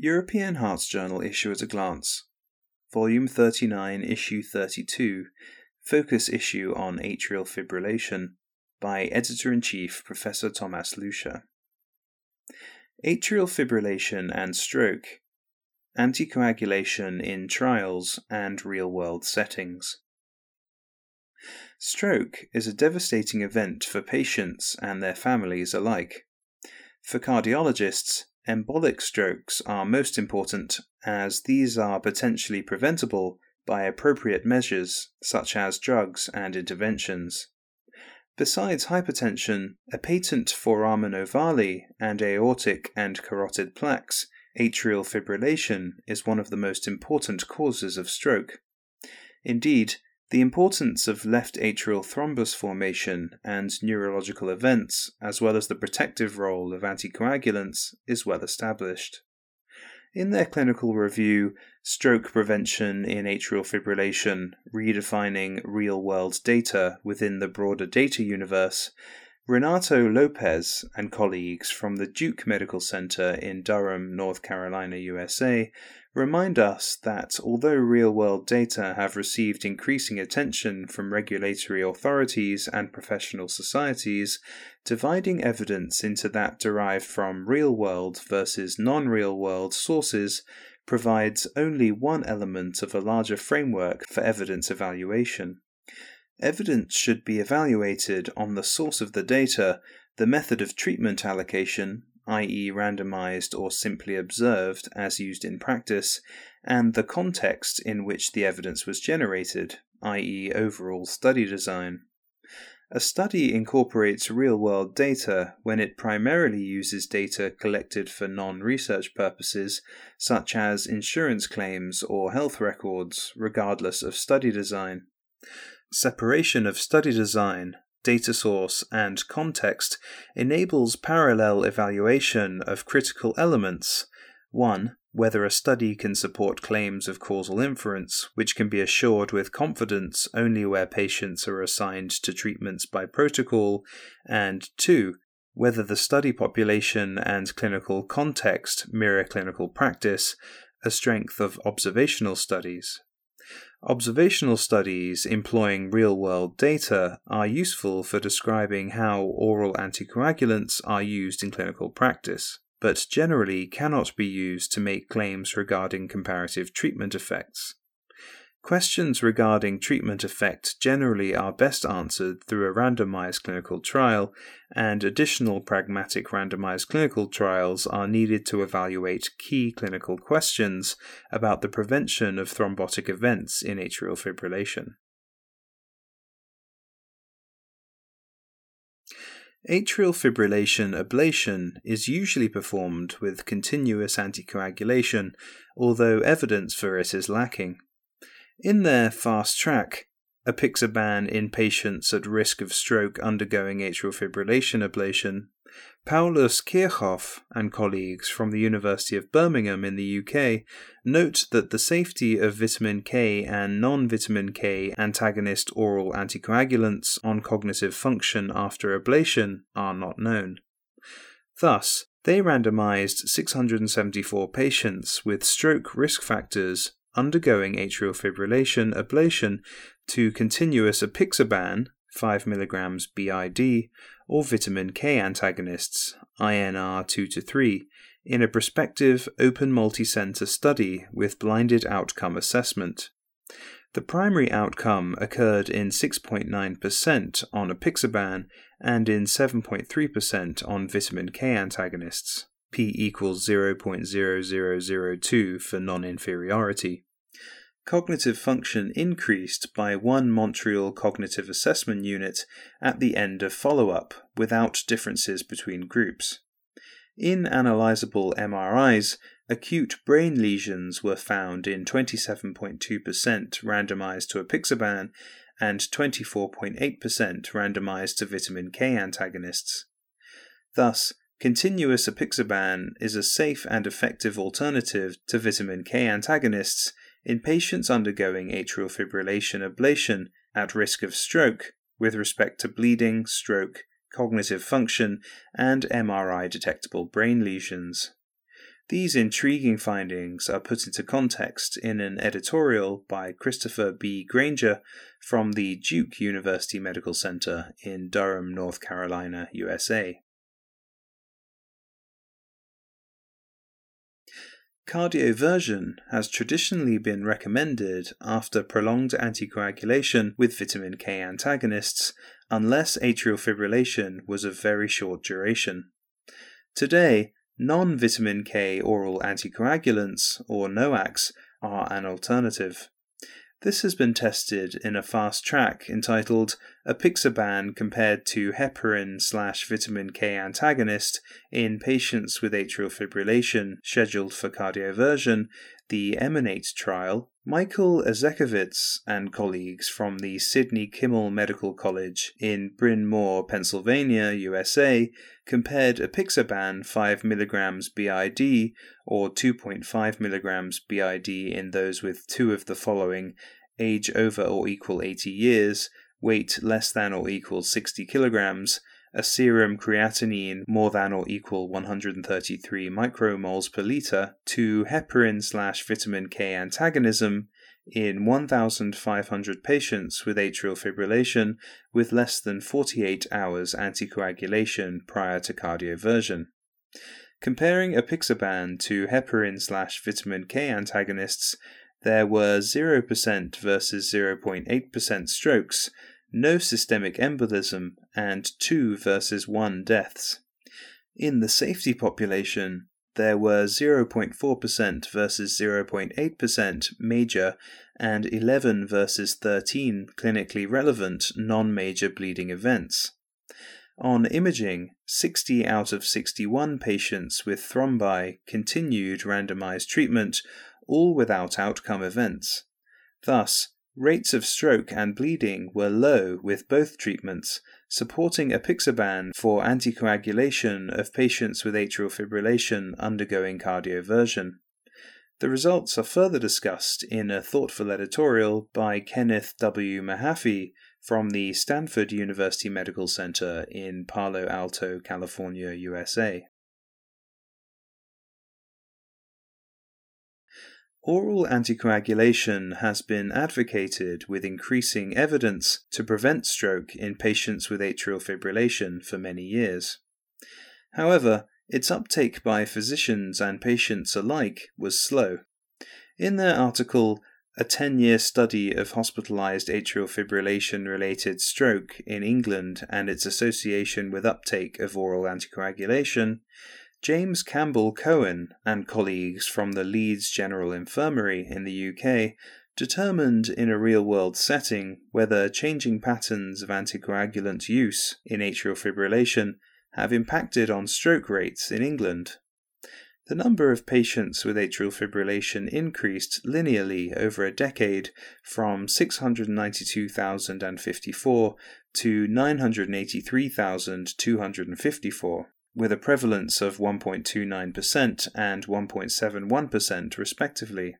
European Hearts Journal issue at a glance. Volume 39, Issue 32, Focus issue on atrial fibrillation by Editor in Chief Professor Thomas Lüscher. Atrial fibrillation and stroke, anticoagulation in trials and real world settings. Stroke is a devastating event for patients and their families alike. For cardiologists, Embolic strokes are most important as these are potentially preventable by appropriate measures such as drugs and interventions. Besides hypertension, a patent foramen ovale and aortic and carotid plaques, atrial fibrillation is one of the most important causes of stroke. Indeed, the importance of left atrial thrombus formation and neurological events, as well as the protective role of anticoagulants, is well established. In their clinical review, Stroke Prevention in Atrial Fibrillation Redefining Real World Data Within the Broader Data Universe, Renato Lopes and colleagues from the Duke Medical Center in Durham, North Carolina, USA, remind us that although real world data have received increasing attention from regulatory authorities and professional societies, dividing evidence into that derived from real world versus non real world sources provides only one element of a larger framework for evidence evaluation. Evidence should be evaluated on the source of the data, the method of treatment allocation, i.e., randomized or simply observed as used in practice, and the context in which the evidence was generated, i.e., overall study design. A study incorporates real world data when it primarily uses data collected for non research purposes, such as insurance claims or health records, regardless of study design. Separation of study design, data source, and context enables parallel evaluation of critical elements. 1. Whether a study can support claims of causal inference, which can be assured with confidence only where patients are assigned to treatments by protocol, and 2 whether the study population and clinical context mirror clinical practice, a strength of observational studies. Observational studies employing real world data are useful for describing how oral anticoagulants are used in clinical practice, but generally cannot be used to make claims regarding comparative treatment effects. Questions regarding treatment effect generally are best answered through a randomized clinical trial, and additional pragmatic randomized clinical trials are needed to evaluate key clinical questions about the prevention of thrombotic events in atrial fibrillation. Atrial fibrillation ablation is usually performed with continuous anticoagulation, although evidence for it is lacking. In their fast track, apixaban in patients at risk of stroke undergoing atrial fibrillation ablation, Paulus Kirchhof and colleagues from the University of Birmingham in the UK note that the safety of vitamin K and non vitamin K antagonist oral anticoagulants on cognitive function after ablation are not known. Thus, they randomized 674 patients with stroke risk factors undergoing atrial fibrillation ablation to continuous apixaban 5 mg BID or vitamin K antagonists INR 2 to 3 in a prospective open multicenter study with blinded outcome assessment. The primary outcome occurred in 6.9% on apixaban and in 7.3% on vitamin K antagonists. P equals 0.0002 for non inferiority. Cognitive function increased by one Montreal Cognitive Assessment Unit at the end of follow up without differences between groups. In analyzable MRIs, acute brain lesions were found in 27.2% randomized to apixaban and 24.8% randomized to vitamin K antagonists. Thus, Continuous apixaban is a safe and effective alternative to vitamin K antagonists in patients undergoing atrial fibrillation ablation at risk of stroke with respect to bleeding, stroke, cognitive function, and MRI detectable brain lesions. These intriguing findings are put into context in an editorial by Christopher B. Granger from the Duke University Medical Center in Durham, North Carolina, USA. Cardioversion has traditionally been recommended after prolonged anticoagulation with vitamin K antagonists unless atrial fibrillation was of very short duration. Today, non vitamin K oral anticoagulants, or NOACs, are an alternative. This has been tested in a fast track entitled Apixaban compared to heparin slash vitamin K antagonist in patients with atrial fibrillation scheduled for cardioversion, the EMANATE trial. Michael Ezekowitz and colleagues from the Sidney Kimmel Medical College in Bryn Mawr, Pennsylvania, USA, compared apixaban 5 mg BID or 2.5 mg BID in those with two of the following age over or equal 80 years, weight less than or equal 60 kilograms, a serum creatinine more than or equal 133 micromoles per liter to heparin slash vitamin K antagonism in 1,500 patients with atrial fibrillation with less than 48 hours anticoagulation prior to cardioversion. Comparing apixaban to heparin slash vitamin K antagonists, there were 0% versus 0.8% strokes, no systemic embolism, and 2 versus 1 deaths. In the safety population, there were 0.4% versus 0.8% major and 11 versus 13 clinically relevant non major bleeding events. On imaging, 60 out of 61 patients with thrombi continued randomized treatment, all without outcome events. Thus, rates of stroke and bleeding were low with both treatments, supporting apixaban for anticoagulation of patients with atrial fibrillation undergoing cardioversion. The results are further discussed in a thoughtful editorial by Kenneth W. Mahaffey from the Stanford University Medical Center in Palo Alto, California, USA. Oral anticoagulation has been advocated with increasing evidence to prevent stroke in patients with atrial fibrillation for many years. However, its uptake by physicians and patients alike was slow. In their article, A 10 year study of hospitalized atrial fibrillation related stroke in England and its association with uptake of oral anticoagulation, James Campbell Cowan and colleagues from the Leeds General Infirmary in the UK determined in a real world setting whether changing patterns of anticoagulant use in atrial fibrillation have impacted on stroke rates in England. The number of patients with atrial fibrillation increased linearly over a decade from 692,054 to 983,254 with a prevalence of 1.29% and 1.71% respectively.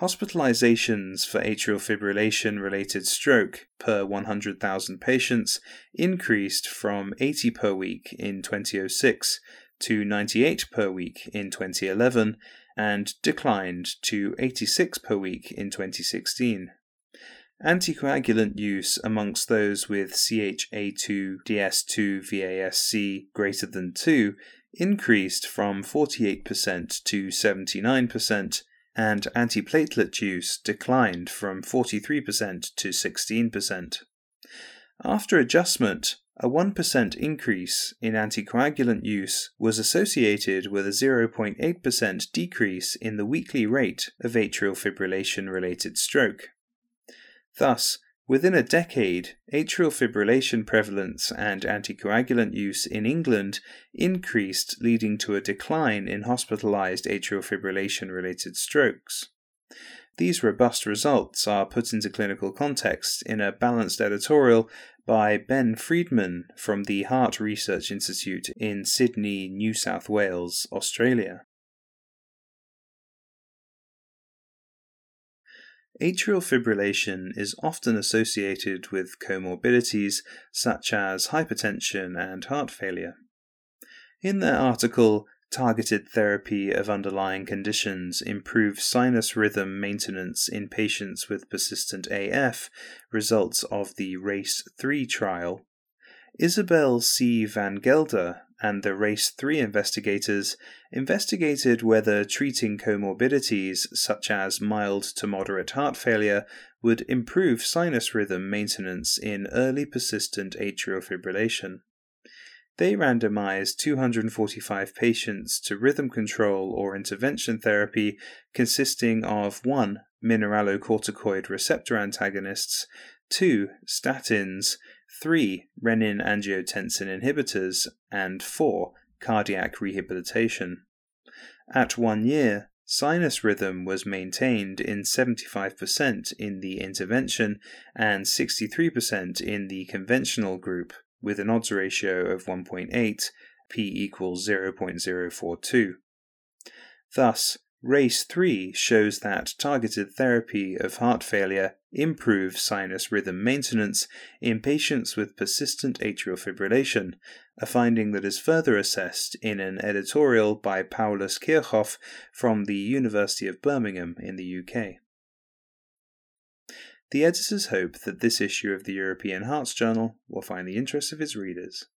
Hospitalizations for atrial fibrillation related stroke per 100,000 patients increased from 80 per week in 2006 to 98 per week in 2011 and declined to 86 per week in 2016. Anticoagulant use amongst those with CHA2 DS2 VASC greater than 2 increased from 48% to 79%, and antiplatelet use declined from 43% to 16%. After adjustment, a 1% increase in anticoagulant use was associated with a 0.8% decrease in the weekly rate of atrial fibrillation related stroke. Thus, within a decade, atrial fibrillation prevalence and anticoagulant use in England increased, leading to a decline in hospitalized atrial fibrillation related strokes. These robust results are put into clinical context in a balanced editorial by Ben Freedman from the Heart Research Institute in Sydney, New South Wales, Australia. Atrial fibrillation is often associated with comorbidities such as hypertension and heart failure. In their article, targeted therapy of underlying conditions improves sinus rhythm maintenance in patients with persistent AF, results of the RACE 3 trial. Isabel C. Van Gelder and the RACE 3 investigators investigated whether treating comorbidities such as mild to moderate heart failure would improve sinus rhythm maintenance in early persistent atrial fibrillation. They randomized 245 patients to rhythm control or intervention therapy consisting of 1. Mineralocorticoid receptor antagonists, 2. Statins, 3. Renin angiotensin inhibitors, and 4. Cardiac rehabilitation. At one year, sinus rhythm was maintained in 75% in the intervention and 63% in the conventional group with an odds ratio of 1.8, p equals 0.042. Thus, RACE 3 shows that targeted therapy of heart failure improves sinus rhythm maintenance in patients with persistent atrial fibrillation, a finding that is further assessed in an editorial by Paulus Kirchhof from the University of Birmingham in the UK. The editors hope that this issue of the European Hearts Journal will find the interest of its readers.